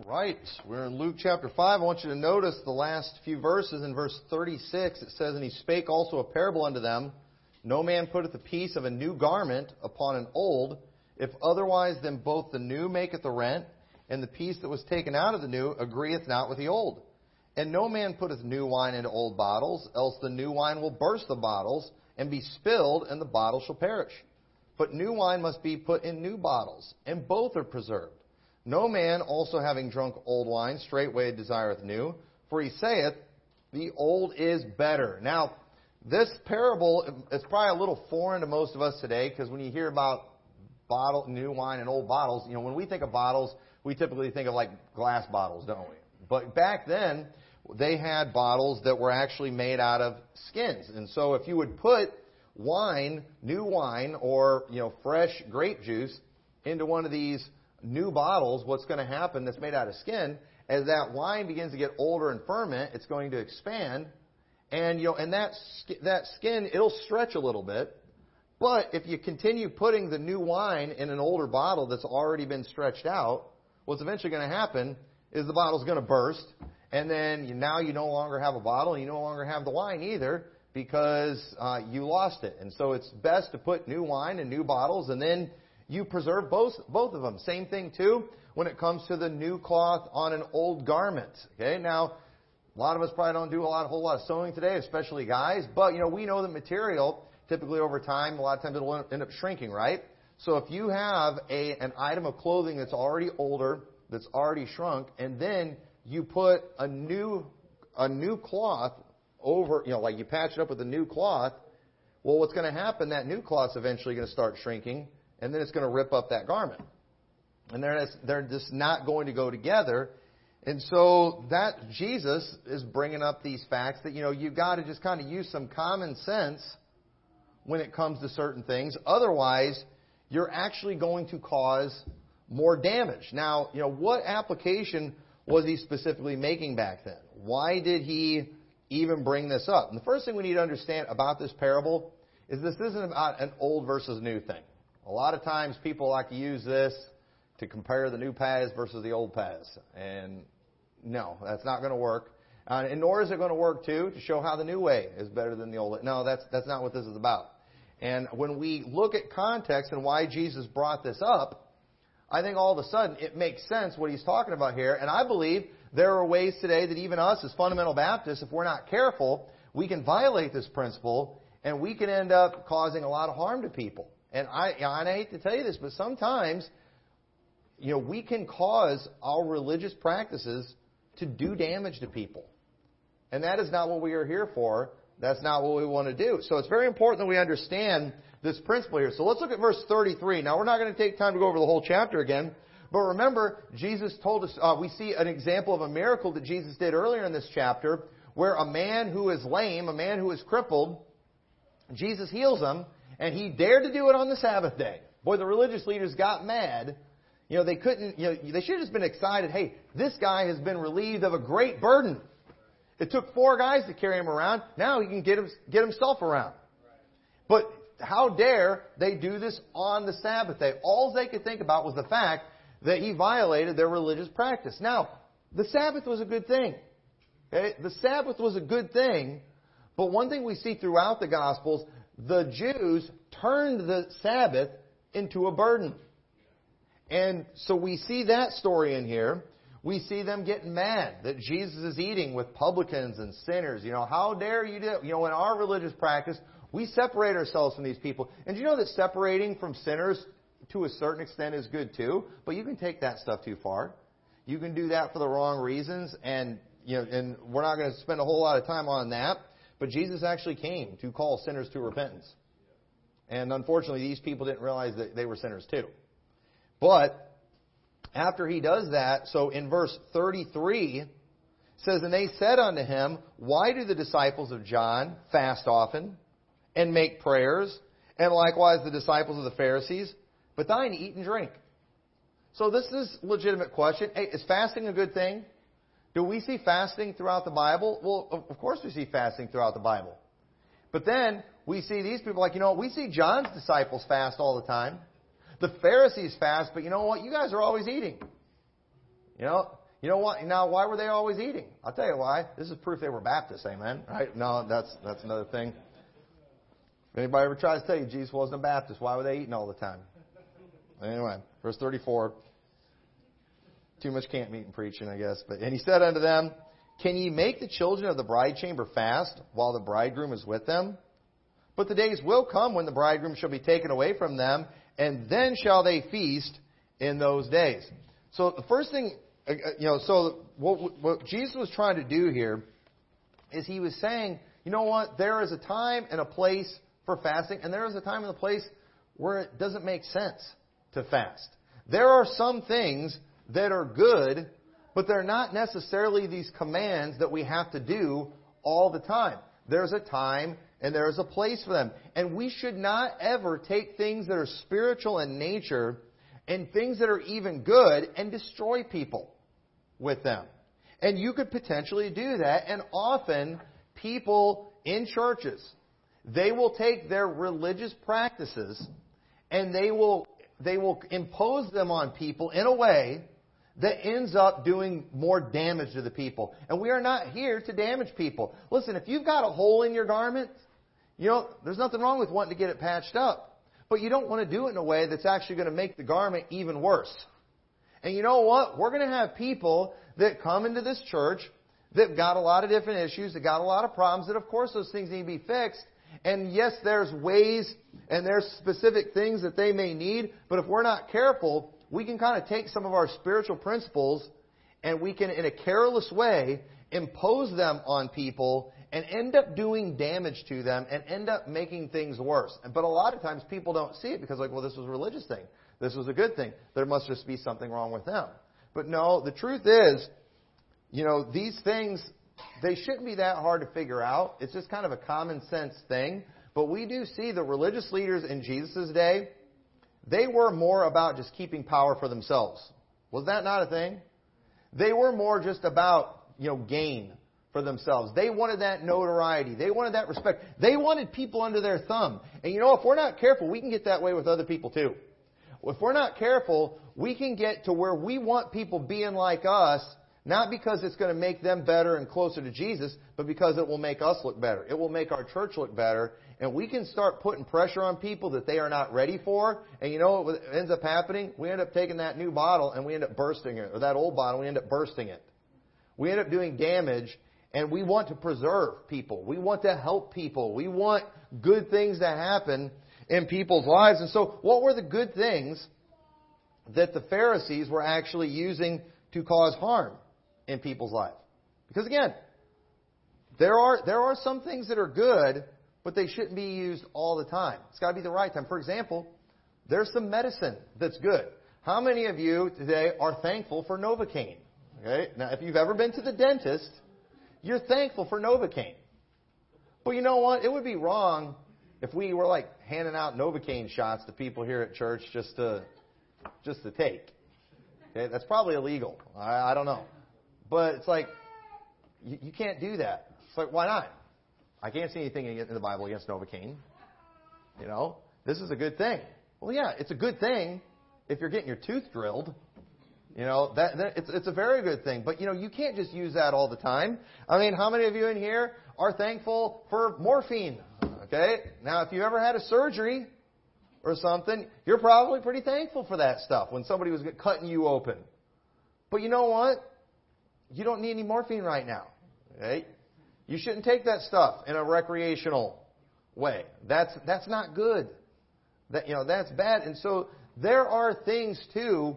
All right, we're in Luke chapter 5. I want you to notice the last few verses. In verse 36, it says, And he spake also a parable unto them No man putteth a piece of a new garment upon an old, if otherwise then both the new maketh the rent, and the piece that was taken out of the new agreeth not with the old. And no man putteth new wine into old bottles, else the new wine will burst the bottles, and be spilled, and the bottle shall perish. But new wine must be put in new bottles, and both are preserved. No man also having drunk old wine straightway desireth new, for he saith, The old is better. Now, this parable is probably a little foreign to most of us today, because when you hear about bottle, new wine and old bottles, you know, when we think of bottles, we typically think of like glass bottles, don't we? But back then, they had bottles that were actually made out of skins. And so if you would put wine, new wine, or, you know, fresh grape juice into one of these new bottles, what's going to happen that's made out of skin, as that wine begins to get older and ferment, it's going to expand, and you know, and that that skin it'll stretch a little bit. But if you continue putting the new wine in an older bottle that's already been stretched out, what's eventually going to happen is the bottle's going to burst, and then you, now you no longer have a bottle, and you no longer have the wine either because uh, you lost it. And so it's best to put new wine in new bottles, and then you preserve both, both of them. Same thing too when it comes to the new cloth on an old garment. Okay, now a lot of us probably don't do a lot, a whole lot of sewing today, especially guys. But you know, we know the material typically over time, a lot of times it'll end up shrinking, right? So if you have a an item of clothing that's already older, that's already shrunk, and then you put a new a new cloth over, you know, like you patch it up with a new cloth, well, what's going to happen? That new cloth's eventually going to start shrinking, and then it's going to rip up that garment. And they're just, they're just not going to go together. And so that Jesus is bringing up these facts that, you know, you've got to just kind of use some common sense when it comes to certain things. Otherwise, you're actually going to cause more damage. Now, you know, what application was he specifically making back then? Why did he even bring this up? And the first thing we need to understand about this parable is this isn't about an old versus new thing. A lot of times people like to use this to compare the new paths versus the old paths. And no, that's not going to work. Uh, and nor is it going to work too to show how the new way is better than the old. No, that's that's not what this is about. And when we look at context and why Jesus brought this up, I think all of a sudden it makes sense what he's talking about here. And I believe there are ways today that even us as fundamental Baptists, if we're not careful, we can violate this principle and we can end up causing a lot of harm to people. And I, I hate to tell you this, but sometimes, you know, we can cause our religious practices to do damage to people. And that is not what we are here for. That's not what we want to do. So it's very important that we understand this principle here. So let's look at verse 33. Now we're not going to take time to go over the whole chapter again. But remember, Jesus told us, uh, we see an example of a miracle that Jesus did earlier in this chapter where a man who is lame, a man who is crippled, Jesus heals him and he dared to do it on the Sabbath day. Boy, the religious leaders got mad. You know, they couldn't, you know, they should have just been excited. Hey, this guy has been relieved of a great burden. It took four guys to carry him around. Now he can get, him, get himself around. But how dare they do this on the Sabbath day? All they could think about was the fact that he violated their religious practice. Now, the Sabbath was a good thing. Okay? The Sabbath was a good thing, but one thing we see throughout the Gospels, the Jews turned the Sabbath into a burden. And so we see that story in here. We see them getting mad that Jesus is eating with publicans and sinners. You know, how dare you do You know, in our religious practice, we separate ourselves from these people. And you know that separating from sinners to a certain extent is good too? But you can take that stuff too far. You can do that for the wrong reasons, and you know, and we're not going to spend a whole lot of time on that. But Jesus actually came to call sinners to repentance. And unfortunately, these people didn't realize that they were sinners too. But after he does that, so in verse 33, says, And they said unto him, Why do the disciples of John fast often and make prayers, and likewise the disciples of the Pharisees, but thine eat and drink? So this is legitimate question. Hey, is fasting a good thing? Do we see fasting throughout the Bible? Well, of course we see fasting throughout the Bible. But then we see these people like, you know, we see John's disciples fast all the time. The Pharisees fast, but you know what? You guys are always eating. You know, You know what? Now, why were they always eating? I'll tell you why. This is proof they were Baptists, amen? Right? No, that's that's another thing. If anybody ever tries to tell you Jesus wasn't a Baptist, why were they eating all the time? Anyway, verse 34. Too much camp meeting preaching, I guess. But and he said unto them, Can ye make the children of the bride chamber fast while the bridegroom is with them? But the days will come when the bridegroom shall be taken away from them, and then shall they feast in those days. So the first thing, uh, uh, you know, so what, what Jesus was trying to do here is he was saying, you know what, there is a time and a place for fasting, and there is a time and a place where it doesn't make sense to fast. There are some things that are good, but they're not necessarily these commands that we have to do all the time. There's a time and there is a place for them. And we should not ever take things that are spiritual in nature and things that are even good and destroy people with them. And you could potentially do that, and often people in churches, they will take their religious practices and they will they will impose them on people in a way that ends up doing more damage to the people. And we are not here to damage people. Listen, if you've got a hole in your garment, you know, there's nothing wrong with wanting to get it patched up. But you don't want to do it in a way that's actually going to make the garment even worse. And you know what? We're going to have people that come into this church that got a lot of different issues, that got a lot of problems, that of course those things need to be fixed. And yes, there's ways and there's specific things that they may need, but if we're not careful, we can kind of take some of our spiritual principles and we can, in a careless way, impose them on people and end up doing damage to them and end up making things worse. But a lot of times people don't see it because, like, well, this was a religious thing. This was a good thing. There must just be something wrong with them. But no, the truth is, you know, these things, they shouldn't be that hard to figure out. It's just kind of a common sense thing. But we do see the religious leaders in Jesus' day, they were more about just keeping power for themselves. Was that not a thing? They were more just about, you know, gain for themselves. They wanted that notoriety. They wanted that respect. They wanted people under their thumb. And you know, if we're not careful, we can get that way with other people too. If we're not careful, we can get to where we want people being like us, not because it's going to make them better and closer to Jesus, but because it will make us look better. It will make our church look better. And we can start putting pressure on people that they are not ready for. And you know what ends up happening? We end up taking that new bottle and we end up bursting it. Or that old bottle, we end up bursting it. We end up doing damage and we want to preserve people. We want to help people. We want good things to happen in people's lives. And so, what were the good things that the Pharisees were actually using to cause harm in people's lives? Because again, there are, there are some things that are good, but they shouldn't be used all the time. It's got to be the right time. For example, there's some medicine that's good. How many of you today are thankful for Novocaine? Okay? Now, if you've ever been to the dentist, you're thankful for Novocaine. But you know what? It would be wrong if we were like handing out Novocaine shots to people here at church just to just to take. Okay, that's probably illegal. I, I don't know, but it's like you, you can't do that. It's like why not? I can't see anything in the Bible against Novocaine. You know, this is a good thing. Well, yeah, it's a good thing if you're getting your tooth drilled. You know, that, that it's, it's a very good thing. But, you know, you can't just use that all the time. I mean, how many of you in here are thankful for morphine? Okay? Now, if you ever had a surgery or something, you're probably pretty thankful for that stuff when somebody was cutting you open. But you know what? You don't need any morphine right now. Okay? You shouldn't take that stuff in a recreational way. That's, that's not good. That, you know, that's bad. And so there are things too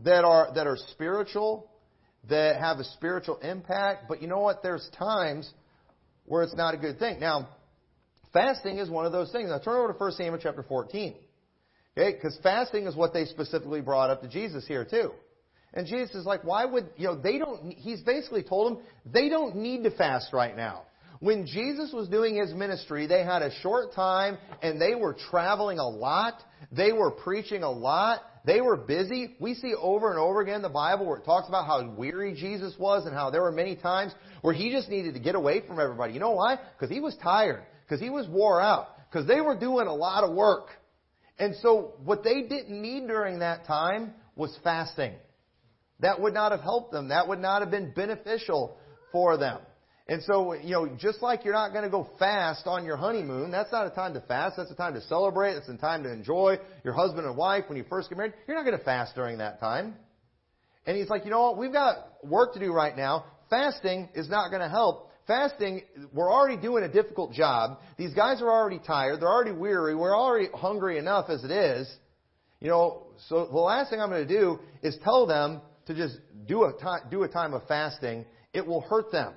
that are, that are spiritual, that have a spiritual impact, but you know what? There's times where it's not a good thing. Now, fasting is one of those things. Now turn over to 1 Samuel chapter 14. Okay, because fasting is what they specifically brought up to Jesus here too. And Jesus is like, why would, you know, they don't, he's basically told them, they don't need to fast right now. When Jesus was doing his ministry, they had a short time and they were traveling a lot. They were preaching a lot. They were busy. We see over and over again in the Bible where it talks about how weary Jesus was and how there were many times where he just needed to get away from everybody. You know why? Because he was tired. Because he was wore out. Because they were doing a lot of work. And so what they didn't need during that time was fasting. That would not have helped them. That would not have been beneficial for them. And so, you know, just like you're not going to go fast on your honeymoon, that's not a time to fast. That's a time to celebrate. It's a time to enjoy your husband and wife when you first get married. You're not going to fast during that time. And he's like, you know what? We've got work to do right now. Fasting is not going to help. Fasting, we're already doing a difficult job. These guys are already tired. They're already weary. We're already hungry enough as it is. You know, so the last thing I'm going to do is tell them to just do a time, do a time of fasting. It will hurt them.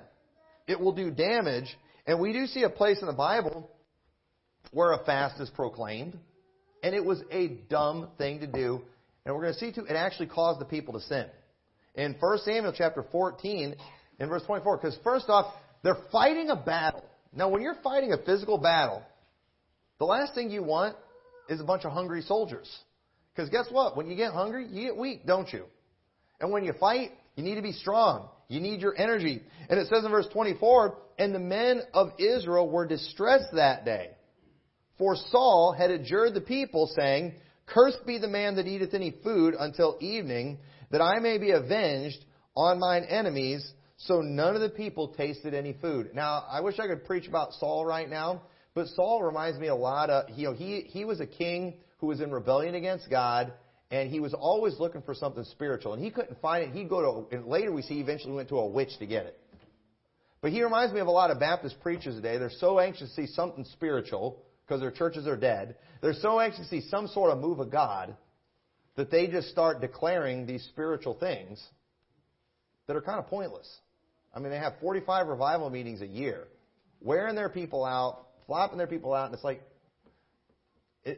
It will do damage. And we do see a place in the Bible where a fast is proclaimed. And it was a dumb thing to do. And we're going to see too, it actually caused the people to sin. In 1 Samuel chapter 14, in verse 24, because first off, they're fighting a battle. Now, when you're fighting a physical battle, the last thing you want is a bunch of hungry soldiers. Because guess what? When you get hungry, you get weak, don't you? And when you fight, you need to be strong. You need your energy. And it says in verse 24, And the men of Israel were distressed that day. For Saul had adjured the people, saying, Cursed be the man that eateth any food until evening, that I may be avenged on mine enemies. So none of the people tasted any food. Now, I wish I could preach about Saul right now, but Saul reminds me a lot of, you know, he, he was a king who was in rebellion against God, and he was always looking for something spiritual. And he couldn't find it. He'd go to, and later we see eventually went to a witch to get it. But he reminds me of a lot of Baptist preachers today. They're so anxious to see something spiritual because their churches are dead. They're so anxious to see some sort of move of God that they just start declaring these spiritual things that are kind of pointless. I mean, they have 45 revival meetings a year, wearing their people out, flopping their people out, and it's like,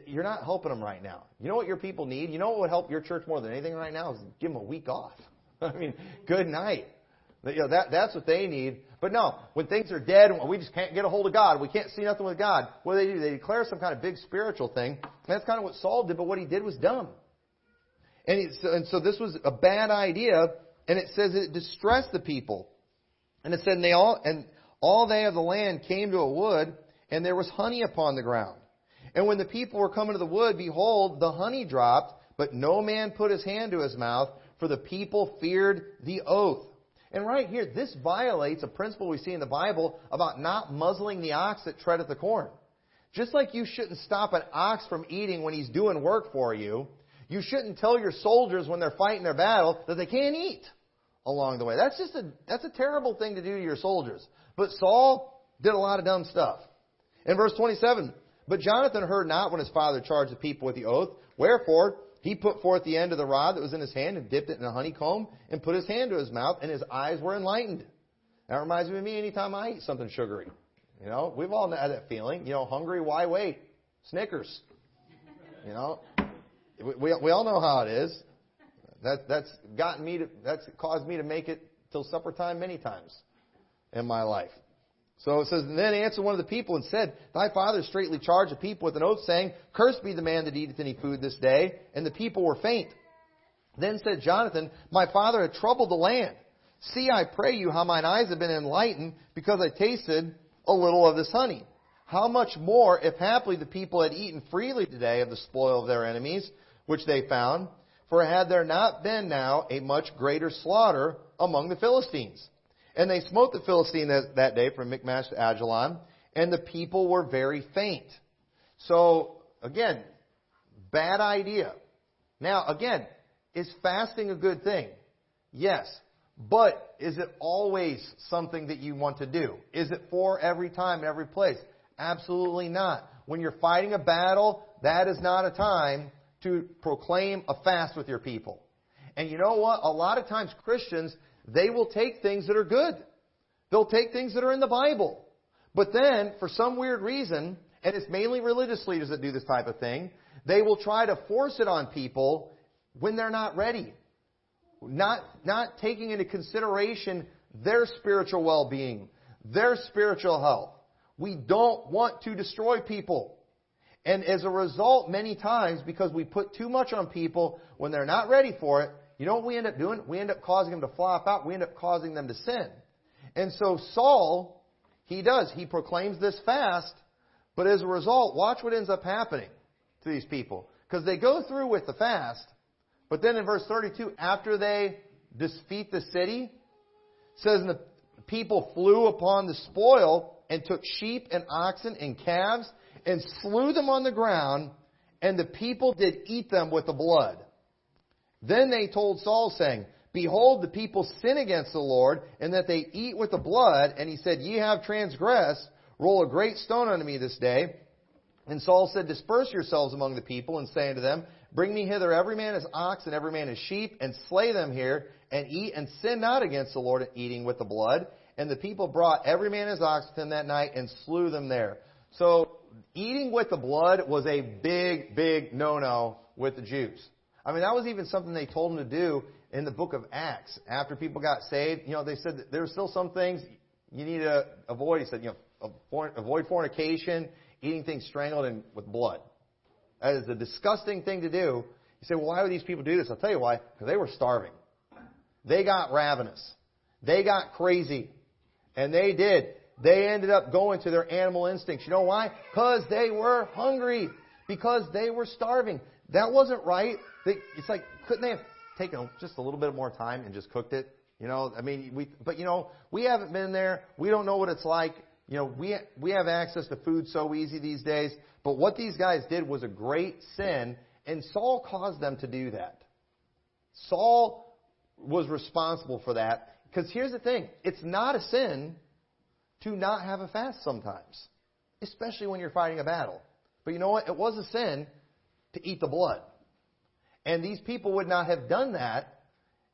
you're not helping them right now. You know what your people need? You know what would help your church more than anything right now is give them a week off. I mean, good night. You know, that, that's what they need. But no, when things are dead and we just can't get a hold of God, we can't see nothing with God, what do they do? They declare some kind of big spiritual thing. And that's kind of what Saul did, but what he did was dumb. And, he, and so this was a bad idea, and it says it distressed the people. And it said, and they all, and all they of the land came to a wood, and there was honey upon the ground. And when the people were coming to the wood, behold, the honey dropped, but no man put his hand to his mouth, for the people feared the oath. And right here, this violates a principle we see in the Bible about not muzzling the ox that treadeth the corn. Just like you shouldn't stop an ox from eating when he's doing work for you, you shouldn't tell your soldiers when they're fighting their battle that they can't eat along the way. That's just a, that's a terrible thing to do to your soldiers. But Saul did a lot of dumb stuff. In verse 27, but Jonathan heard not when his father charged the people with the oath. Wherefore, he put forth the end of the rod that was in his hand and dipped it in a honeycomb and put his hand to his mouth and his eyes were enlightened. That reminds me of me anytime I eat something sugary. You know, we've all had that feeling. You know, hungry, why wait? Snickers. You know, we, we all know how it is. That, that's gotten me to, that's caused me to make it till supper time many times in my life. So it says, and then answered one of the people and said, Thy father straightly charged the people with an oath, saying, Cursed be the man that eateth any food this day. And the people were faint. Then said Jonathan, My father had troubled the land. See, I pray you, how mine eyes have been enlightened, because I tasted a little of this honey. How much more, if haply the people had eaten freely today of the spoil of their enemies, which they found, for had there not been now a much greater slaughter among the Philistines? And they smote the Philistine that, day from Michmash to Ajalon, and the people were very faint. So, again, bad idea. Now, again, is fasting a good thing? Yes. But is it always something that you want to do? Is it for every time, every place? Absolutely not. When you're fighting a battle, that is not a time to proclaim a fast with your people. And you know what? A lot of times Christians, they will take things that are good. They'll take things that are in the Bible. But then, for some weird reason, and it's mainly religious leaders that do this type of thing, they will try to force it on people when they're not ready. Not, not taking into consideration their spiritual well-being, their spiritual health. We don't want to destroy people. And as a result, many times, because we put too much on people when they're not ready for it, you know what we end up doing? We end up causing them to flop out. We end up causing them to sin. And so Saul, he does. He proclaims this fast, but as a result, watch what ends up happening to these people. Because they go through with the fast, but then in verse 32, after they defeat the city? It says, and the people flew upon the spoil and took sheep and oxen and calves and slew them on the ground, and the people did eat them with the blood. Then they told Saul, saying, Behold, the people sin against the Lord, and that they eat with the blood. And he said, Ye have transgressed. Roll a great stone unto me this day. And Saul said, Disperse yourselves among the people, and say unto them, Bring me hither every man his ox and every man his sheep, and slay them here, and eat, and sin not against the Lord in eating with the blood. And the people brought every man his ox with him that night, and slew them there. So, eating with the blood was a big, big no-no with the Jews. I mean, that was even something they told them to do in the book of Acts. After people got saved, you know, they said there were still some things you need to avoid. He said, you know, avoid fornication, eating things strangled and with blood. That is a disgusting thing to do. You say, well, why would these people do this? I'll tell you why. Because they were starving. They got ravenous. They got crazy. And they did. They ended up going to their animal instincts. You know why? Because they were hungry. Because they were starving. That wasn't right. They, it's like, couldn't they have taken just a little bit more time and just cooked it? You know, I mean, we, but you know, we haven't been there. We don't know what it's like. You know, we, we have access to food so easy these days. But what these guys did was a great sin, and Saul caused them to do that. Saul was responsible for that. Because here's the thing it's not a sin to not have a fast sometimes, especially when you're fighting a battle. But you know what? It was a sin to eat the blood. And these people would not have done that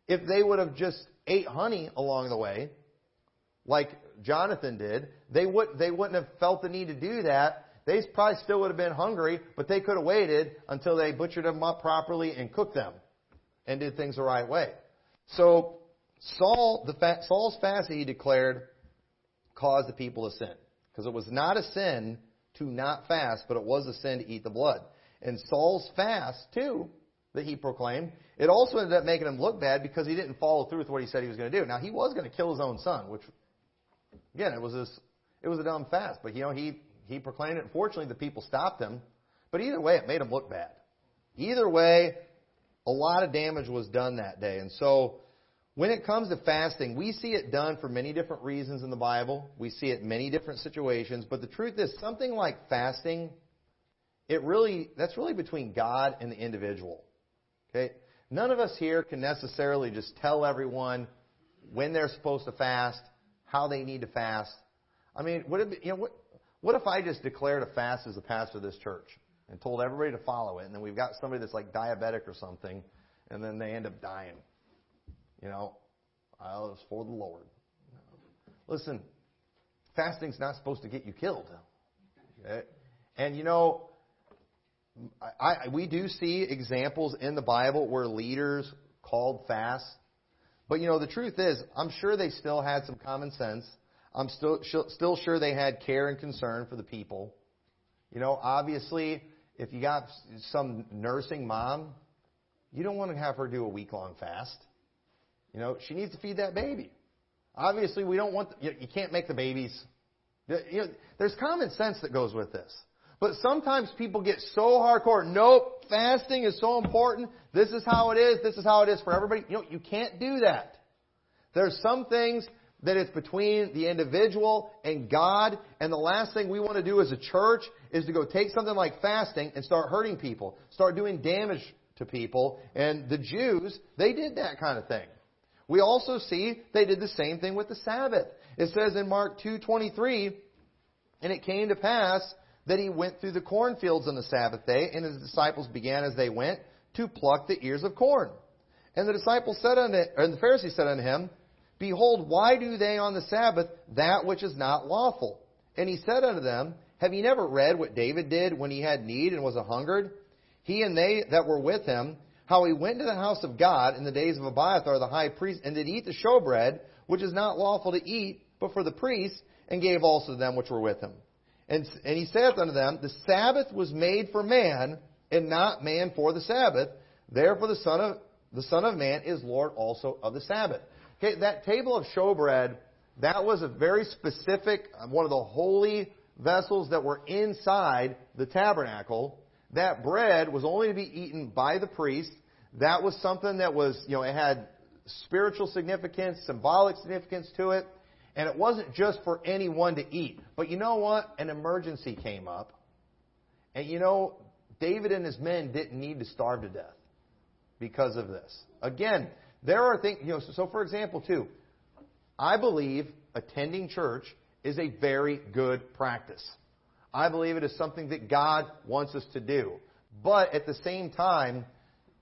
if they would have just ate honey along the way, like Jonathan did. They, would, they wouldn't have felt the need to do that. They probably still would have been hungry, but they could have waited until they butchered them up properly and cooked them and did things the right way. So Saul, the fa- Saul's fast that he declared caused the people to sin. Because it was not a sin to not fast, but it was a sin to eat the blood. And Saul's fast, too, that he proclaimed, it also ended up making him look bad because he didn't follow through with what he said he was going to do. Now, he was going to kill his own son, which, again, it was this, it was a dumb fast. But, you know, he, he proclaimed it. Fortunately, the people stopped him. But either way, it made him look bad. Either way, a lot of damage was done that day. And so, when it comes to fasting, we see it done for many different reasons in the Bible. We see it in many different situations. But the truth is, something like fasting, it really, that's really between God and the individual. Okay? None of us here can necessarily just tell everyone when they're supposed to fast, how they need to fast. I mean, it be, you know, what, what if I just declared a fast as the pastor of this church and told everybody to follow it, and then we've got somebody that's like diabetic or something, and then they end up dying? You know, I was for the Lord. Listen, fasting's not supposed to get you killed. Okay? And you know, I, we do see examples in the Bible where leaders called fast. But you know, the truth is, I'm sure they still had some common sense. I'm still still sure they had care and concern for the people. You know, obviously, if you got some nursing mom, you don't want to have her do a week long fast. You know, she needs to feed that baby. Obviously, we don't want, the, you, you can't make the babies. You know, there's common sense that goes with this. But sometimes people get so hardcore. Nope, fasting is so important. This is how it is. This is how it is for everybody. You know, you can't do that. There's some things that it's between the individual and God. And the last thing we want to do as a church is to go take something like fasting and start hurting people, start doing damage to people. And the Jews, they did that kind of thing. We also see they did the same thing with the Sabbath. It says in Mark 2:23, and it came to pass that he went through the cornfields on the Sabbath day, and his disciples began as they went to pluck the ears of corn. And the disciples said unto, and the Pharisees said unto him, Behold, why do they on the Sabbath that which is not lawful? And he said unto them, Have ye never read what David did when he had need and was a hungered? He and they that were with him, how he went to the house of God in the days of Abiathar the high priest, and did eat the showbread, which is not lawful to eat, but for the priests, and gave also to them which were with him. And, and he saith unto them, The Sabbath was made for man, and not man for the Sabbath. Therefore the Son of the Son of Man is Lord also of the Sabbath. Okay, that table of showbread, that was a very specific, uh, one of the holy vessels that were inside the tabernacle that bread was only to be eaten by the priest. That was something that was, you know, it had spiritual significance, symbolic significance to it. And it wasn't just for anyone to eat. But you know what? An emergency came up. And you know, David and his men didn't need to starve to death because of this. Again, there are things, you know, so, so for example, too, I believe attending church is a very good practice. I believe it is something that God wants us to do. But at the same time,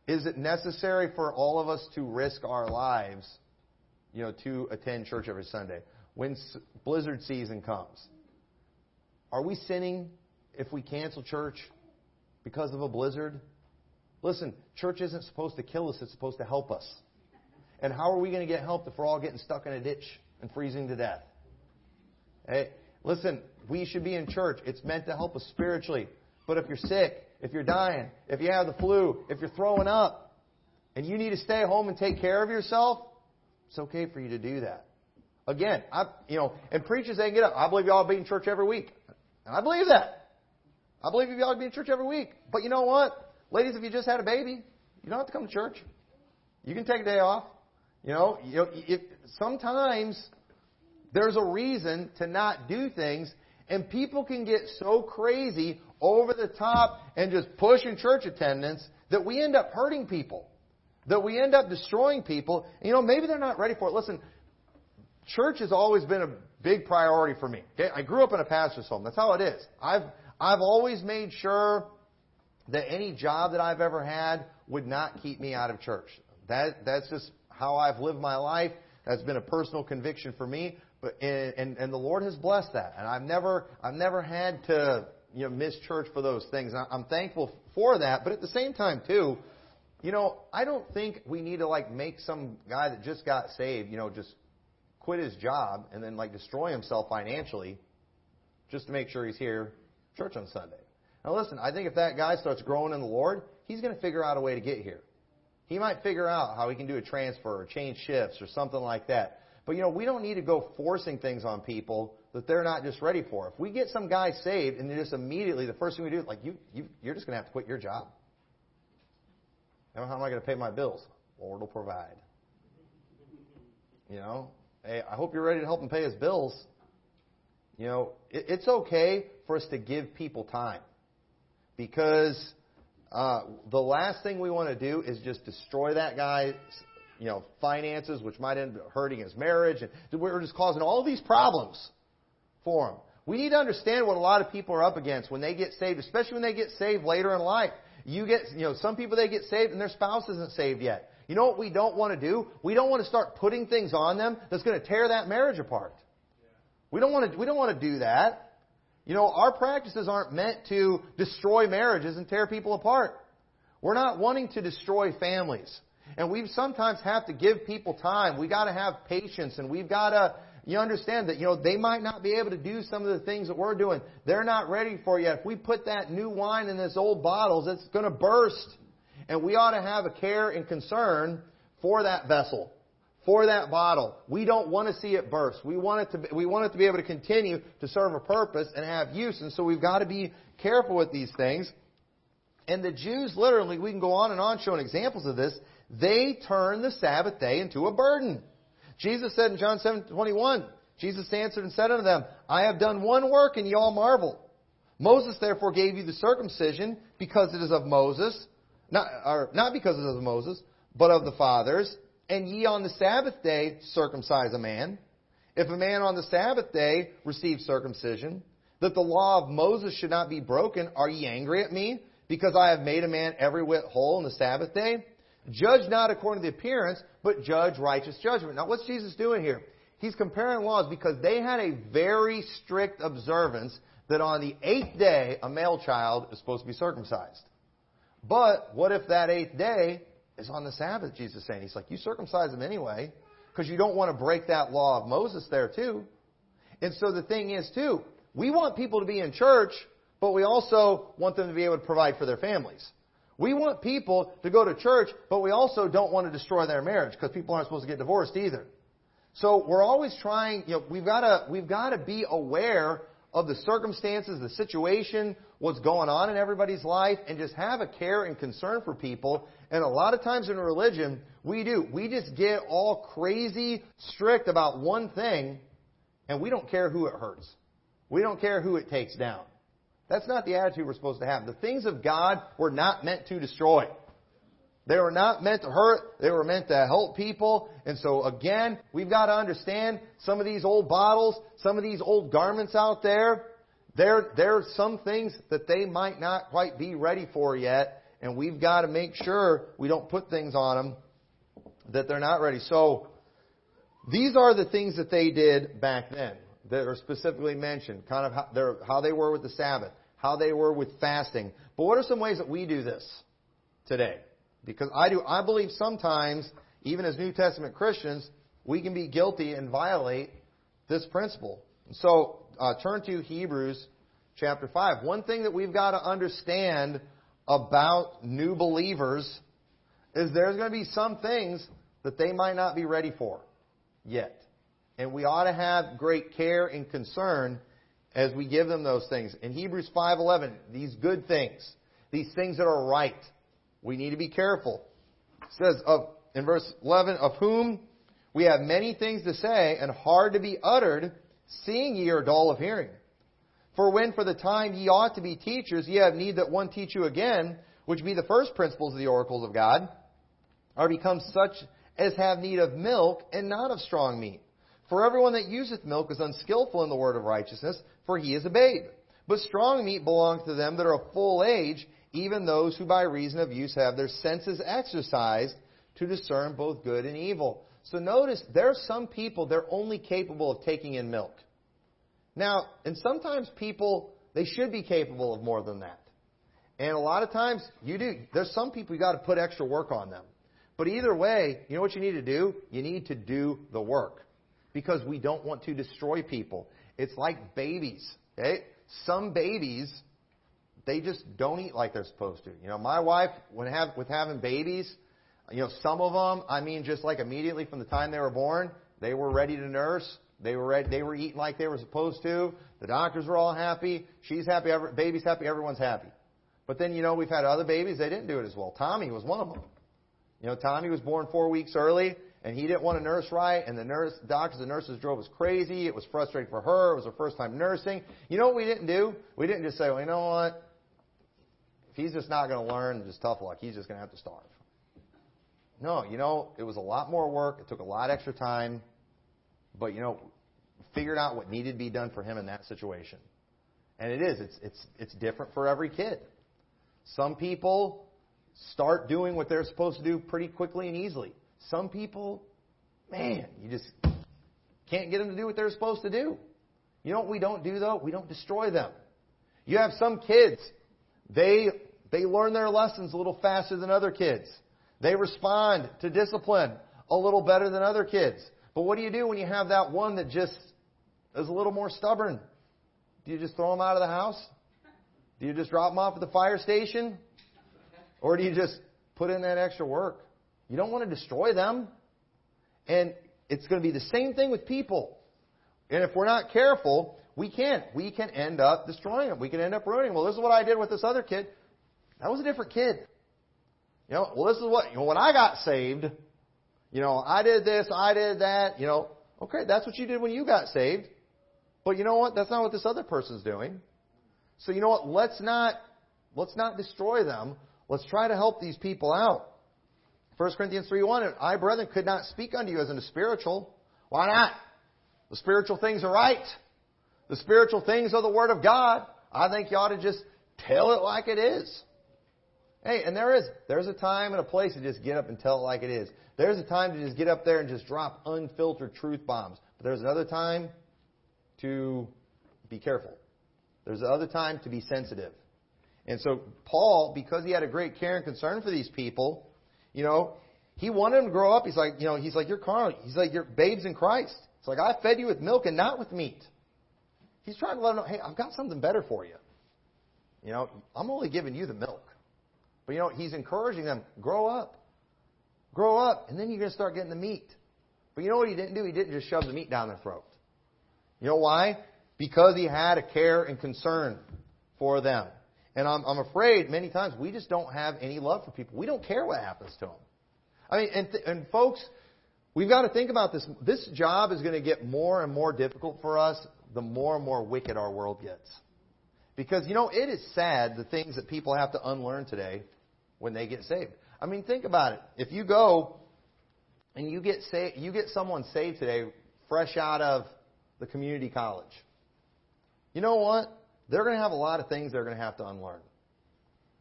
is it necessary for all of us to risk our lives, you know, to attend church every Sunday when blizzard season comes? Are we sinning if we cancel church because of a blizzard? Listen, church isn't supposed to kill us, it's supposed to help us. And how are we going to get help if we're all getting stuck in a ditch and freezing to death? Hey, listen, we should be in church. It's meant to help us spiritually. But if you're sick, if you're dying, if you have the flu, if you're throwing up, and you need to stay home and take care of yourself, it's okay for you to do that. Again, I, you know, and preachers they get up. I believe to be in church every week. And I believe that. I believe to be in church every week. But you know what? Ladies, if you just had a baby, you don't have to come to church. You can take a day off. You know, you know if, sometimes there's a reason to not do things, and people can get so crazy over the top and just pushing church attendance that we end up hurting people, that we end up destroying people. You know, maybe they're not ready for it. Listen, church has always been a big priority for me. Okay? I grew up in a pastor's home. That's how it is. I've I've always made sure that any job that I've ever had would not keep me out of church. That that's just how I've lived my life. That's been a personal conviction for me. But and, and, and the Lord has blessed that. And I've never I've never had to you know miss church for those things. I'm thankful for that. But at the same time too, you know, I don't think we need to like make some guy that just got saved, you know, just quit his job and then like destroy himself financially just to make sure he's here church on Sunday. Now listen, I think if that guy starts growing in the Lord, he's going to figure out a way to get here. He might figure out how he can do a transfer or change shifts or something like that. But you know, we don't need to go forcing things on people that they're not just ready for. If we get some guy saved and just immediately the first thing we do is like you, you you're just going to have to quit your job. How am I going to pay my bills? Lord will provide. You know, hey, I hope you're ready to help him pay his bills. You know, it, it's okay for us to give people time because uh, the last thing we want to do is just destroy that guy's you know finances, which might end up hurting his marriage, and we're just causing all these problems for him. We need to understand what a lot of people are up against when they get saved, especially when they get saved later in life. You get, you know, some people they get saved and their spouse isn't saved yet. You know what we don't want to do? We don't want to start putting things on them that's going to tear that marriage apart. We don't want to, we don't want to do that. You know, our practices aren't meant to destroy marriages and tear people apart. We're not wanting to destroy families. And we sometimes have to give people time. We got to have patience and we've got to you understand that, you know, they might not be able to do some of the things that we're doing. They're not ready for yet. If we put that new wine in this old bottles, it's going to burst. And we ought to have a care and concern for that vessel for that bottle. We don't want to see it burst. We want it to, we want it to be able to continue to serve a purpose and have use. And so we've got to be careful with these things. And the Jews literally, we can go on and on showing examples of this, they turn the Sabbath day into a burden. Jesus said in John 7, 21, Jesus answered and said unto them, I have done one work and ye all marvel. Moses therefore gave you the circumcision because it is of Moses, not, or not because of Moses, but of the fathers. And ye on the Sabbath day circumcise a man. If a man on the Sabbath day receive circumcision, that the law of Moses should not be broken, are ye angry at me, because I have made a man every whit whole on the Sabbath day? Judge not according to the appearance, but judge righteous judgment. Now, what's Jesus doing here? He's comparing laws because they had a very strict observance that on the eighth day, a male child is supposed to be circumcised. But what if that eighth day is on the Sabbath, Jesus is saying. He's like, you circumcise them anyway, because you don't want to break that law of Moses there too. And so the thing is too, we want people to be in church, but we also want them to be able to provide for their families. We want people to go to church, but we also don't want to destroy their marriage because people aren't supposed to get divorced either. So we're always trying, you know, we've got to, we've got to be aware of the circumstances, the situation, what's going on in everybody's life and just have a care and concern for people. And a lot of times in religion, we do. We just get all crazy strict about one thing and we don't care who it hurts. We don't care who it takes down. That's not the attitude we're supposed to have. The things of God were not meant to destroy. They were not meant to hurt. They were meant to help people. And so again, we've got to understand some of these old bottles, some of these old garments out there, there, there are some things that they might not quite be ready for yet. And we've got to make sure we don't put things on them that they're not ready. So, these are the things that they did back then that are specifically mentioned, kind of how, how they were with the Sabbath, how they were with fasting. But what are some ways that we do this today? Because I do, I believe sometimes, even as New Testament Christians, we can be guilty and violate this principle. So, uh, turn to Hebrews chapter 5. One thing that we've got to understand about new believers is there's going to be some things that they might not be ready for yet. And we ought to have great care and concern as we give them those things. In Hebrews 5:11, these good things, these things that are right, we need to be careful. It says of in verse 11, of whom we have many things to say and hard to be uttered, seeing ye are dull of hearing. For when for the time ye ought to be teachers, ye have need that one teach you again, which be the first principles of the oracles of God, are become such as have need of milk and not of strong meat. For everyone that useth milk is unskillful in the word of righteousness, for he is a babe. But strong meat belongs to them that are of full age, even those who by reason of use have their senses exercised to discern both good and evil. So notice, there are some people, they're only capable of taking in milk. Now, and sometimes people, they should be capable of more than that. And a lot of times, you do. There's some people you got to put extra work on them. But either way, you know what you need to do? You need to do the work. Because we don't want to destroy people. It's like babies. Okay? Some babies, they just don't eat like they're supposed to. You know, my wife, when have, with having babies, you know, some of them, I mean, just like immediately from the time they were born, they were ready to nurse. They were ready, they were eating like they were supposed to. The doctors were all happy. She's happy. Every, baby's happy. Everyone's happy. But then, you know, we've had other babies. They didn't do it as well. Tommy was one of them. You know, Tommy was born four weeks early, and he didn't want to nurse right, and the nurse, doctors and nurses drove us crazy. It was frustrating for her. It was her first time nursing. You know what we didn't do? We didn't just say, well, you know what? If he's just not going to learn, just tough luck. He's just going to have to starve. No, you know, it was a lot more work. It took a lot extra time. But, you know, figured out what needed to be done for him in that situation. And it is. It's, it's, it's different for every kid. Some people start doing what they're supposed to do pretty quickly and easily. Some people, man, you just can't get them to do what they're supposed to do. You know what we don't do though? We don't destroy them. You have some kids, they, they learn their lessons a little faster than other kids. They respond to discipline a little better than other kids. But what do you do when you have that one that just is a little more stubborn? Do you just throw them out of the house? Do you just drop them off at the fire station? Or do you just put in that extra work? You don't want to destroy them. And it's going to be the same thing with people. And if we're not careful, we can't. We can end up destroying them. We can end up ruining them. Well, this is what I did with this other kid. That was a different kid. You know, well, this is what, you know, when I got saved, you know, I did this, I did that, you know, okay, that's what you did when you got saved. But you know what? That's not what this other person's doing. So you know what? Let's not, let's not destroy them. Let's try to help these people out. 1 Corinthians 3.1, I, brethren, could not speak unto you as unto spiritual. Why not? The spiritual things are right. The spiritual things are the Word of God. I think you ought to just tell it like it is. Hey, and there is, there's a time and a place to just get up and tell it like it is. There's a time to just get up there and just drop unfiltered truth bombs. But there's another time to be careful. There's another time to be sensitive. And so Paul, because he had a great care and concern for these people, you know, he wanted them to grow up. He's like, you know, he's like, you're carnal. He's like, you're babes in Christ. It's like, I fed you with milk and not with meat. He's trying to let them know, hey, I've got something better for you. You know, I'm only giving you the milk. But you know, he's encouraging them, grow up. Grow up, and then you're going to start getting the meat. But you know what he didn't do? He didn't just shove the meat down their throat. You know why? Because he had a care and concern for them. And I'm, I'm afraid many times we just don't have any love for people. We don't care what happens to them. I mean, and, th- and folks, we've got to think about this. This job is going to get more and more difficult for us the more and more wicked our world gets. Because, you know, it is sad the things that people have to unlearn today when they get saved. I mean, think about it. If you go and you get saved, you get someone saved today fresh out of the community college. You know what? They're going to have a lot of things they're going to have to unlearn.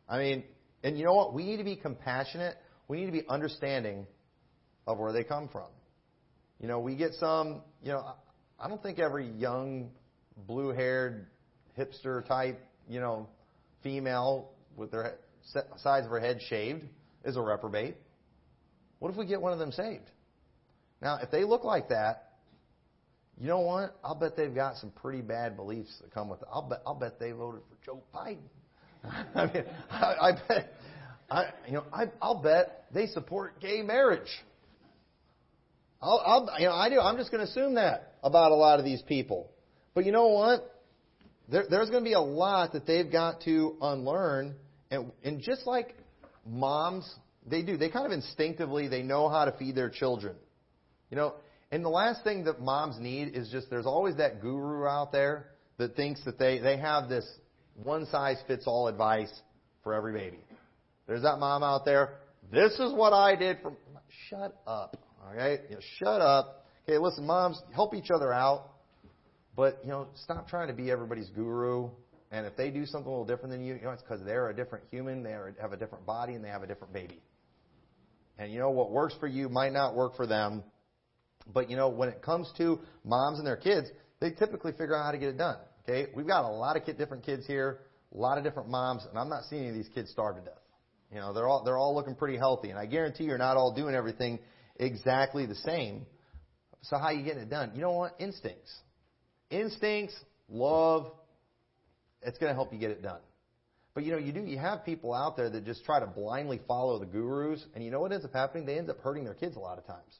I mean, and you know what? We need to be compassionate. We need to be understanding of where they come from. You know, we get some, you know, I don't think every young, blue haired, hipster type, you know, female with their sides of her head shaved is a reprobate. What if we get one of them saved? Now, if they look like that, you know what? I'll bet they've got some pretty bad beliefs that come with it. I'll bet I'll bet they voted for Joe Biden. I mean, I, I bet I you know I I'll bet they support gay marriage. I'll, I'll you know I do. I'm just going to assume that about a lot of these people. But you know what? There, there's going to be a lot that they've got to unlearn, and and just like moms, they do. They kind of instinctively they know how to feed their children. You know, and the last thing that moms need is just there's always that guru out there that thinks that they, they have this one size fits all advice for every baby. There's that mom out there. This is what I did for. Shut up. Okay? You know, shut up. Okay, listen, moms, help each other out. But, you know, stop trying to be everybody's guru. And if they do something a little different than you, you know, it's because they're a different human, they have a different body, and they have a different baby. And you know, what works for you might not work for them. But you know, when it comes to moms and their kids, they typically figure out how to get it done. Okay, we've got a lot of kid, different kids here, a lot of different moms, and I'm not seeing any of these kids starve to death. You know, they're all they're all looking pretty healthy, and I guarantee you're not all doing everything exactly the same. So how are you getting it done? You know what? Instincts, instincts, love. It's going to help you get it done. But you know, you do you have people out there that just try to blindly follow the gurus, and you know what ends up happening? They end up hurting their kids a lot of times.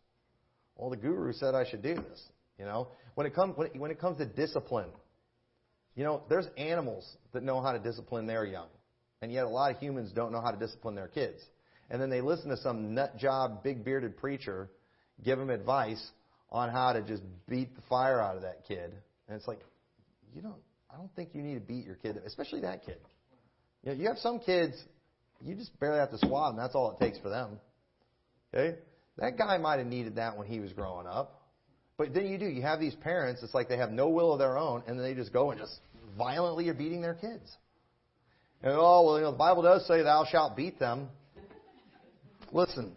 Well, the guru said I should do this. You know, when it comes when it, when it comes to discipline, you know, there's animals that know how to discipline their young, and yet a lot of humans don't know how to discipline their kids. And then they listen to some nut job, big bearded preacher give them advice on how to just beat the fire out of that kid, and it's like, you don't. I don't think you need to beat your kid, especially that kid. You know, you have some kids, you just barely have to swat them. That's all it takes for them. Okay? That guy might have needed that when he was growing up. But then you do. You have these parents, it's like they have no will of their own, and then they just go and just violently are beating their kids. And, oh, well, you know, the Bible does say, thou shalt beat them. Listen,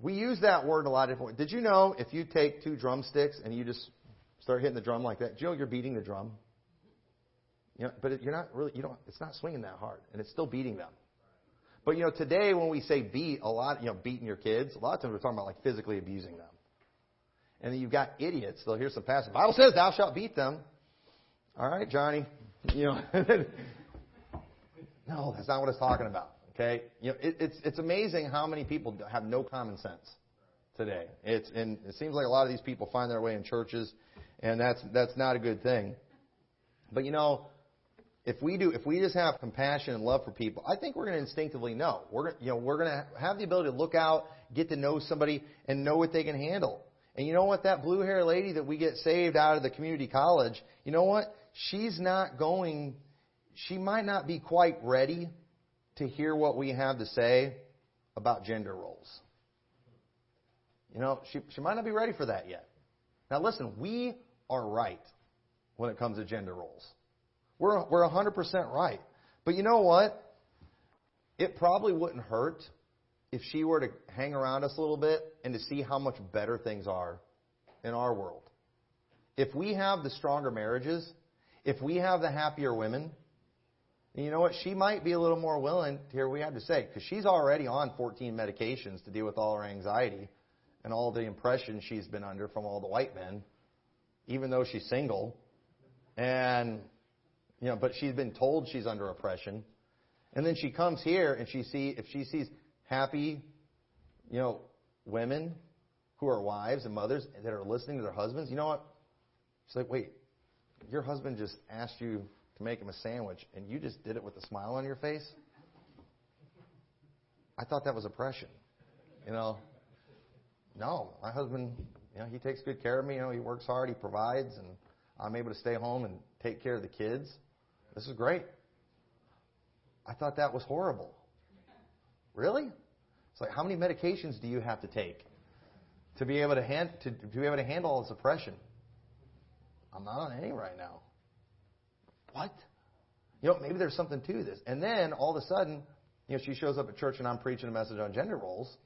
we use that word a lot of different ways. Did you know if you take two drumsticks and you just start hitting the drum like that, do you know you're beating the drum? You know, but you're not really, you don't, it's not swinging that hard, and it's still beating them. But you know, today when we say beat, a lot, you know, beating your kids, a lot of times we're talking about like physically abusing them. And then you've got idiots. They'll hear some passage. The Bible says, "Thou shalt beat them." All right, Johnny. You know, no, that's not what it's talking about. Okay, you know, it, it's it's amazing how many people have no common sense today. It's and it seems like a lot of these people find their way in churches, and that's that's not a good thing. But you know, if we do, if we just have compassion and love for people, I think we're going to instinctively know. We're, you know, we're going to have the ability to look out, get to know somebody, and know what they can handle. And you know what? That blue hair lady that we get saved out of the community college, you know what? She's not going, she might not be quite ready to hear what we have to say about gender roles. You know, she, she might not be ready for that yet. Now listen, we are right when it comes to gender roles. We're, we're 100% right. But you know what? It probably wouldn't hurt if she were to hang around us a little bit and to see how much better things are in our world. If we have the stronger marriages, if we have the happier women, you know what? She might be a little more willing to hear what we have to say because she's already on 14 medications to deal with all her anxiety and all the impression she's been under from all the white men, even though she's single. And you know, but she's been told she's under oppression. And then she comes here and she see if she sees happy, you know, women who are wives and mothers that are listening to their husbands, you know what? She's like, wait, your husband just asked you to make him a sandwich, and you just did it with a smile on your face. I thought that was oppression. You know, no, my husband, you know, he takes good care of me. You know, he works hard, he provides, and I'm able to stay home and take care of the kids. This is great. I thought that was horrible. Really? It's like how many medications do you have to take to be able to hand, to, to be able to handle all this oppression? I'm not on any right now. What? You know, maybe there's something to this. And then all of a sudden, you know, she shows up at church and I'm preaching a message on gender roles.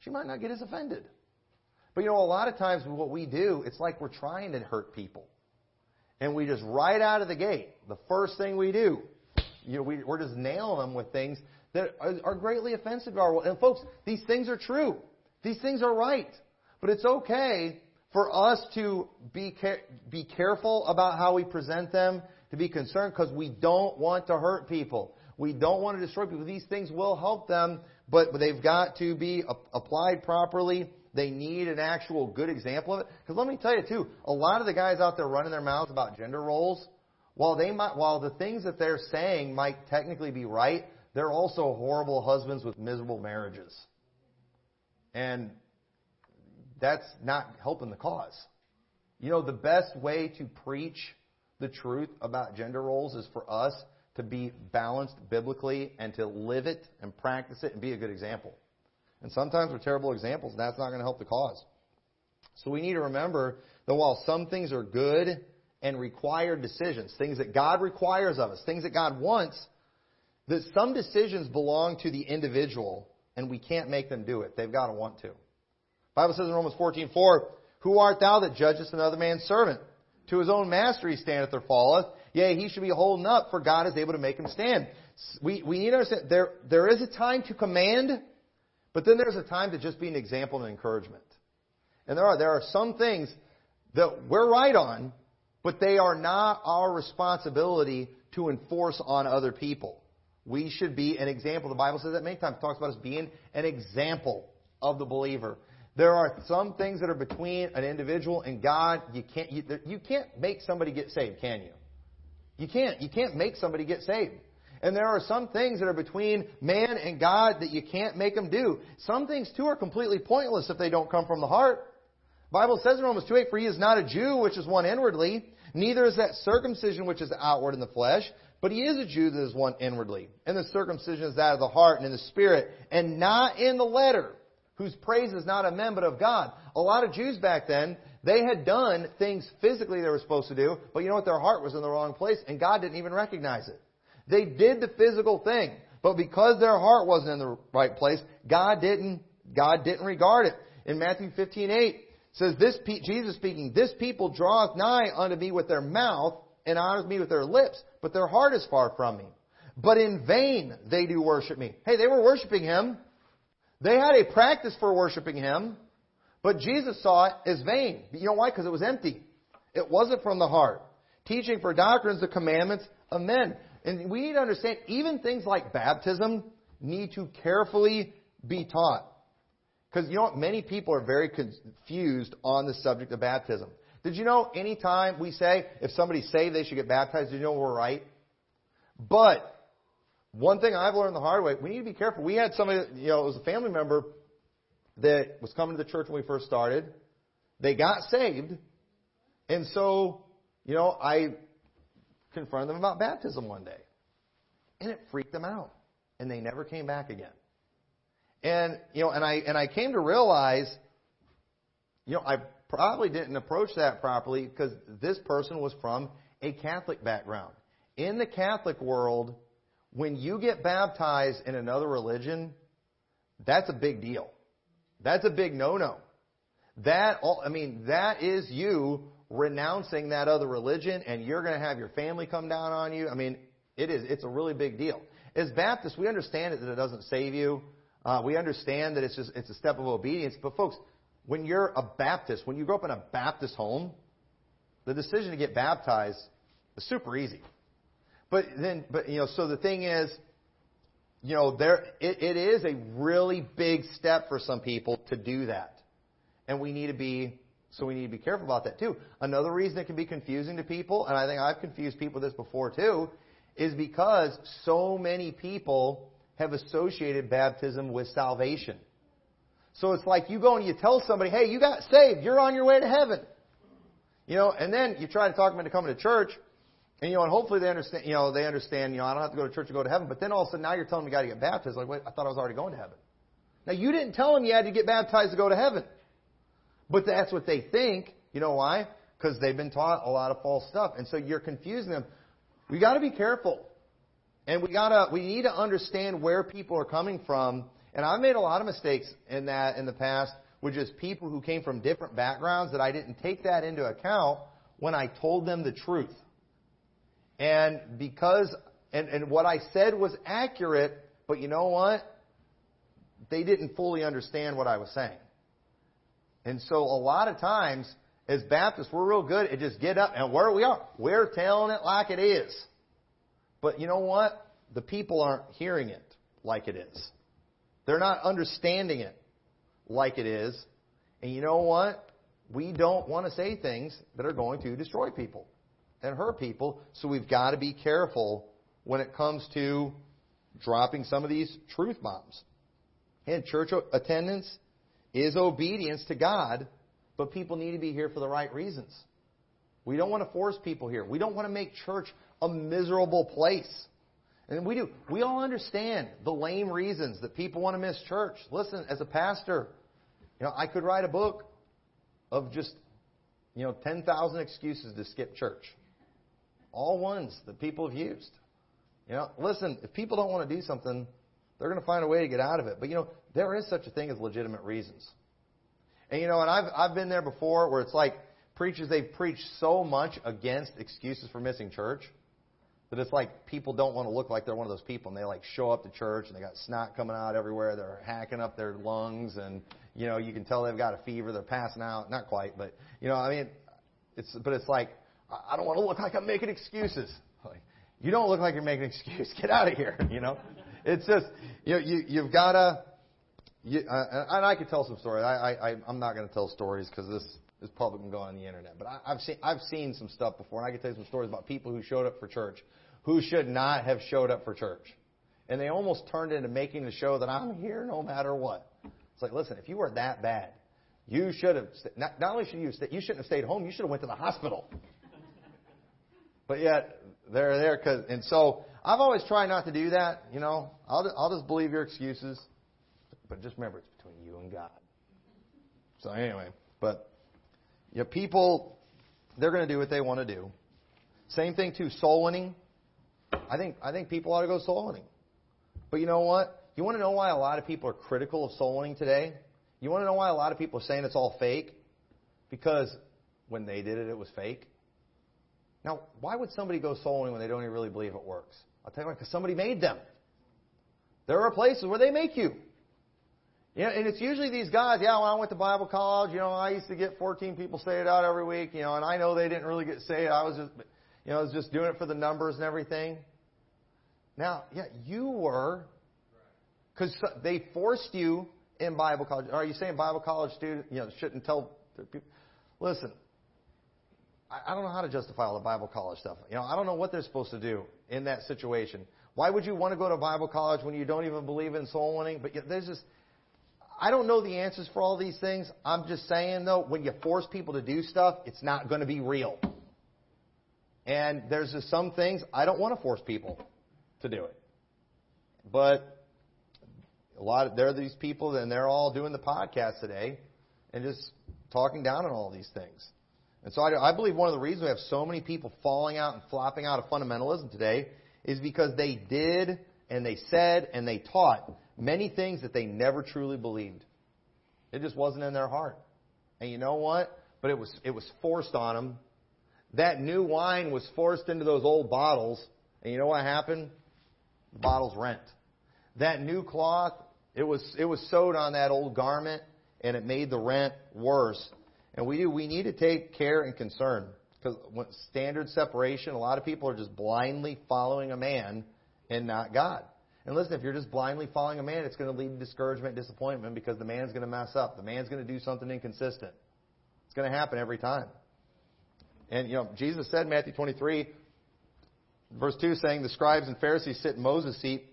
She might not get as offended. But you know, a lot of times what we do, it's like we're trying to hurt people. And we just right out of the gate, the first thing we do, you know, we, we're just nailing them with things that are, are greatly offensive to our world. And folks, these things are true. These things are right. But it's okay for us to be, care, be careful about how we present them, to be concerned because we don't want to hurt people. We don't want to destroy people. These things will help them, but they've got to be applied properly. They need an actual good example of it. Because let me tell you too, a lot of the guys out there running their mouths about gender roles, while they might, while the things that they're saying might technically be right, they're also horrible husbands with miserable marriages. And that's not helping the cause. You know, the best way to preach the truth about gender roles is for us to be balanced biblically and to live it and practice it and be a good example. And sometimes we're terrible examples, and that's not going to help the cause. So we need to remember that while some things are good and required decisions, things that God requires of us, things that God wants, that some decisions belong to the individual, and we can't make them do it. They've got to want to. Bible says in Romans 14:4, "Who art thou that judgest another man's servant? To his own master he standeth or falleth. Yea, he should be holding up, for God is able to make him stand." We, we need to understand there, there is a time to command, but then there's a time to just be an example and encouragement. And there are, there are some things that we're right on, but they are not our responsibility to enforce on other people. We should be an example. The Bible says that many times. It talks about us being an example of the believer. There are some things that are between an individual and God. You can't, you, you can't make somebody get saved, can you? You can't. You can't make somebody get saved. And there are some things that are between man and God that you can't make them do. Some things too are completely pointless if they don't come from the heart. The Bible says in Romans 2:8, "For he is not a Jew, which is one inwardly, neither is that circumcision which is outward in the flesh, but he is a Jew that is one inwardly. And the circumcision is that of the heart and in the spirit, and not in the letter, whose praise is not of men but of God. A lot of Jews back then, they had done things physically they were supposed to do, but you know what? Their heart was in the wrong place, and God didn't even recognize it. They did the physical thing, but because their heart wasn't in the right place, God didn't, God didn't regard it. In Matthew 15:8 says this Jesus speaking, this people draweth nigh unto me with their mouth and honors me with their lips, but their heart is far from me. But in vain they do worship me. Hey, they were worshiping him. They had a practice for worshiping him, but Jesus saw it as vain. You know why? Because it was empty. It wasn't from the heart. Teaching for doctrines the commandments of men. And we need to understand, even things like baptism need to carefully be taught. Because you know what? Many people are very confused on the subject of baptism. Did you know anytime we say if somebody's saved they should get baptized, you know we're right? But one thing I've learned the hard way, we need to be careful. We had somebody, you know, it was a family member that was coming to the church when we first started. They got saved. And so, you know, I confronted them about baptism one day. And it freaked them out. And they never came back again. And, you know, and I, and I came to realize, you know, I probably didn't approach that properly because this person was from a Catholic background. In the Catholic world, when you get baptized in another religion, that's a big deal. That's a big no-no. That, all, I mean, that is you renouncing that other religion and you're going to have your family come down on you. I mean, it is, it's a really big deal. As Baptists, we understand that it doesn't save you. Uh, we understand that it's just, it's a step of obedience. But folks, when you're a Baptist, when you grow up in a Baptist home, the decision to get baptized is super easy. But then, but you know, so the thing is, you know, there it, it is a really big step for some people to do that, and we need to be So we need to be careful about that too. Another reason it can be confusing to people, and I think I've confused people with this before too, is because so many people have associated baptism with salvation. So it's like you go and you tell somebody, hey, you got saved, you're on your way to heaven. You know, and then you try to talk them into coming to church, and you know, and hopefully they understand, you know, they understand, you know, I don't have to go to church to go to heaven, but then all of a sudden now you're telling me you got to get baptized. Like, wait, I thought I was already going to heaven. Now you didn't tell them you had to get baptized to go to heaven. But that's what they think. You know why? Because they've been taught a lot of false stuff. And so you're confusing them. We got to be careful. And we gotta, we need to understand where people are coming from. And I've made a lot of mistakes in that in the past with just people who came from different backgrounds that I didn't take that into account when I told them the truth. And because, and, and what I said was accurate, but you know what? They didn't fully understand what I was saying. And so a lot of times, as Baptists, we're real good at just get up and where we are. We're telling it like it is. But you know what? The people aren't hearing it like it is. They're not understanding it like it is. And you know what? We don't want to say things that are going to destroy people and her people. So we've got to be careful when it comes to dropping some of these truth bombs. And church attendance is obedience to God, but people need to be here for the right reasons. We don't want to force people here. We don't want to make church a miserable place. And we do. We all understand the lame reasons that people want to miss church. Listen, as a pastor, you know, I could write a book of just, you know, 10,000 excuses to skip church. All ones that people have used. You know, listen, if people don't want to do something, they're going to find a way to get out of it. But you know, there is such a thing as legitimate reasons. And you know, and I've I've been there before where it's like preachers they've preached so much against excuses for missing church that it's like people don't want to look like they're one of those people and they like show up to church and they got snot coming out everywhere, they're hacking up their lungs and you know, you can tell they've got a fever, they're passing out, not quite, but you know, I mean it's but it's like I don't want to look like I'm making excuses. Like, you don't look like you're making an excuse. Get out of here, you know? It's just, you you, you've got to, you, uh, and I could tell some stories. I, I, I'm not going to tell stories because this is public and go on the internet. But I, I've seen, I've seen some stuff before, and I could tell you some stories about people who showed up for church who should not have showed up for church. And they almost turned into making the show that I'm here no matter what. It's like, listen, if you were that bad, you should have, not, not only should you, you shouldn't have stayed home, you should have went to the hospital. But yet, they're there because, and so I've always tried not to do that. You know, I'll I'll just believe your excuses, but just remember it's between you and God. So anyway, but you know, people they're going to do what they want to do. Same thing too, soul winning. I think I think people ought to go soul winning. But you know what? You want to know why a lot of people are critical of soul winning today? You want to know why a lot of people are saying it's all fake? Because when they did it, it was fake. Now, why would somebody go soul winning when they don't even really believe it works? I'll tell you why, because somebody made them. There are places where they make you. Yeah, and it's usually these guys, yeah, when I went to Bible college, you know, I used to get 14 people saved out every week, you know, and I know they didn't really get saved. I was just, you know, I was just doing it for the numbers and everything. Now, yeah, you were, because they forced you in Bible college. Are you saying Bible college students, you know, shouldn't tell people? Listen, I don't know how to justify all the Bible college stuff. You know, I don't know what they're supposed to do in that situation. Why would you want to go to Bible college when you don't even believe in soul winning? But yet there's just, I don't know the answers for all these things. I'm just saying though, when you force people to do stuff, it's not going to be real. And there's just some things I don't want to force people to do it. But a lot of, there are these people and they're all doing the podcast today and just talking down on all these things. And so I, I believe one of the reasons we have so many people falling out and flopping out of fundamentalism today is because they did and they said and they taught many things that they never truly believed. It just wasn't in their heart. And you know what? But it was it was forced on them. That new wine was forced into those old bottles, and you know what happened? The bottles rent. That new cloth, it was it was sewed on that old garment, and it made the rent worse. And we do, we need to take care and concern. Because standard separation, a lot of people are just blindly following a man and not God. And listen, if you're just blindly following a man, it's going to lead to discouragement disappointment because the man's going to mess up. The man's going to do something inconsistent. It's going to happen every time. And, you know, Jesus said in Matthew 23, verse 2, saying, The scribes and Pharisees sit in Moses' seat.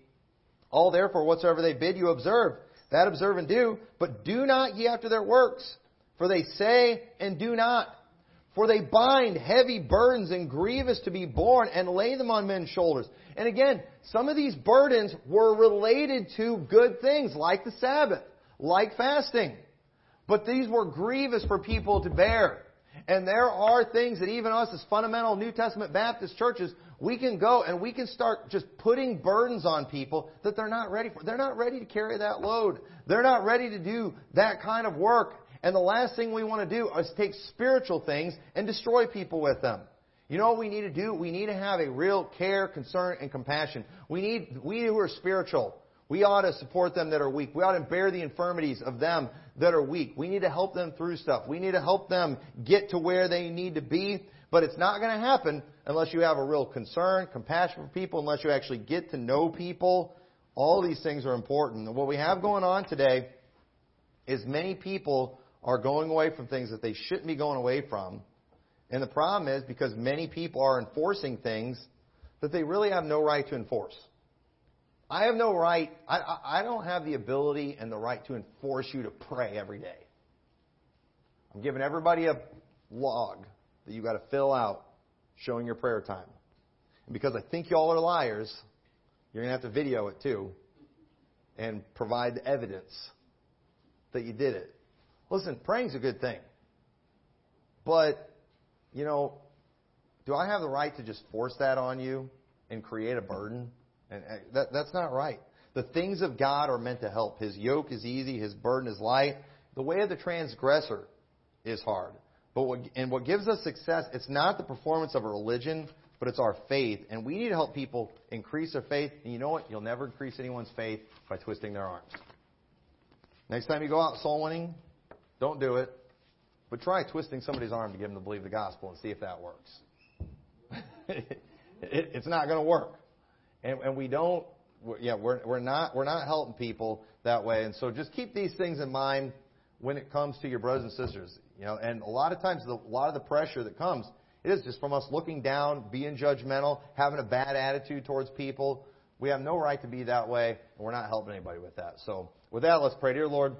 All therefore, whatsoever they bid you observe, that observe and do, but do not ye after their works. For they say and do not. For they bind heavy burdens and grievous to be borne and lay them on men's shoulders. And again, some of these burdens were related to good things like the Sabbath, like fasting. But these were grievous for people to bear. And there are things that even us as fundamental New Testament Baptist churches, we can go and we can start just putting burdens on people that they're not ready for. They're not ready to carry that load. They're not ready to do that kind of work. And the last thing we want to do is take spiritual things and destroy people with them. You know what we need to do? We need to have a real care, concern, and compassion. We need, we who are spiritual, we ought to support them that are weak. We ought to bear the infirmities of them that are weak. We need to help them through stuff. We need to help them get to where they need to be. But it's not going to happen unless you have a real concern, compassion for people, unless you actually get to know people. All these things are important. And what we have going on today is many people are going away from things that they shouldn't be going away from. And the problem is because many people are enforcing things that they really have no right to enforce. I have no right, I, I don't have the ability and the right to enforce you to pray every day. I'm giving everybody a log that you've got to fill out showing your prayer time. And because I think y'all are liars, you're going to have to video it too and provide the evidence that you did it. Listen, praying's a good thing. But, you know, do I have the right to just force that on you and create a burden? And that, that's not right. The things of God are meant to help. His yoke is easy, his burden is light. The way of the transgressor is hard. But what, and what gives us success, it's not the performance of a religion, but it's our faith. And we need to help people increase their faith. And you know what? You'll never increase anyone's faith by twisting their arms. Next time you go out soul winning, don't do it. But try twisting somebody's arm to get them to believe the gospel and see if that works. it, it's not going to work. And, and we don't, we're, yeah, we're, we're, not, we're not helping people that way. And so just keep these things in mind when it comes to your brothers and sisters. You know, and a lot of times, the, a lot of the pressure that comes, it is just from us looking down, being judgmental, having a bad attitude towards people. We have no right to be that way, and we're not helping anybody with that. So, with that, let's pray. Dear Lord,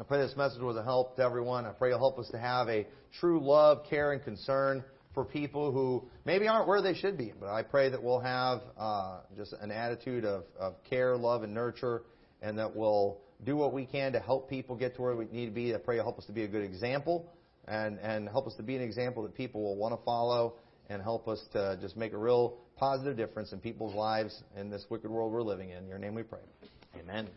I pray this message was a help to everyone. I pray you'll help us to have a true love, care, and concern for people who maybe aren't where they should be. But I pray that we'll have uh, just an attitude of, of care, love, and nurture, and that we'll do what we can to help people get to where we need to be. I pray you'll help us to be a good example and, and help us to be an example that people will want to follow and help us to just make a real positive difference in people's lives in this wicked world we're living in. In your name we pray. Amen.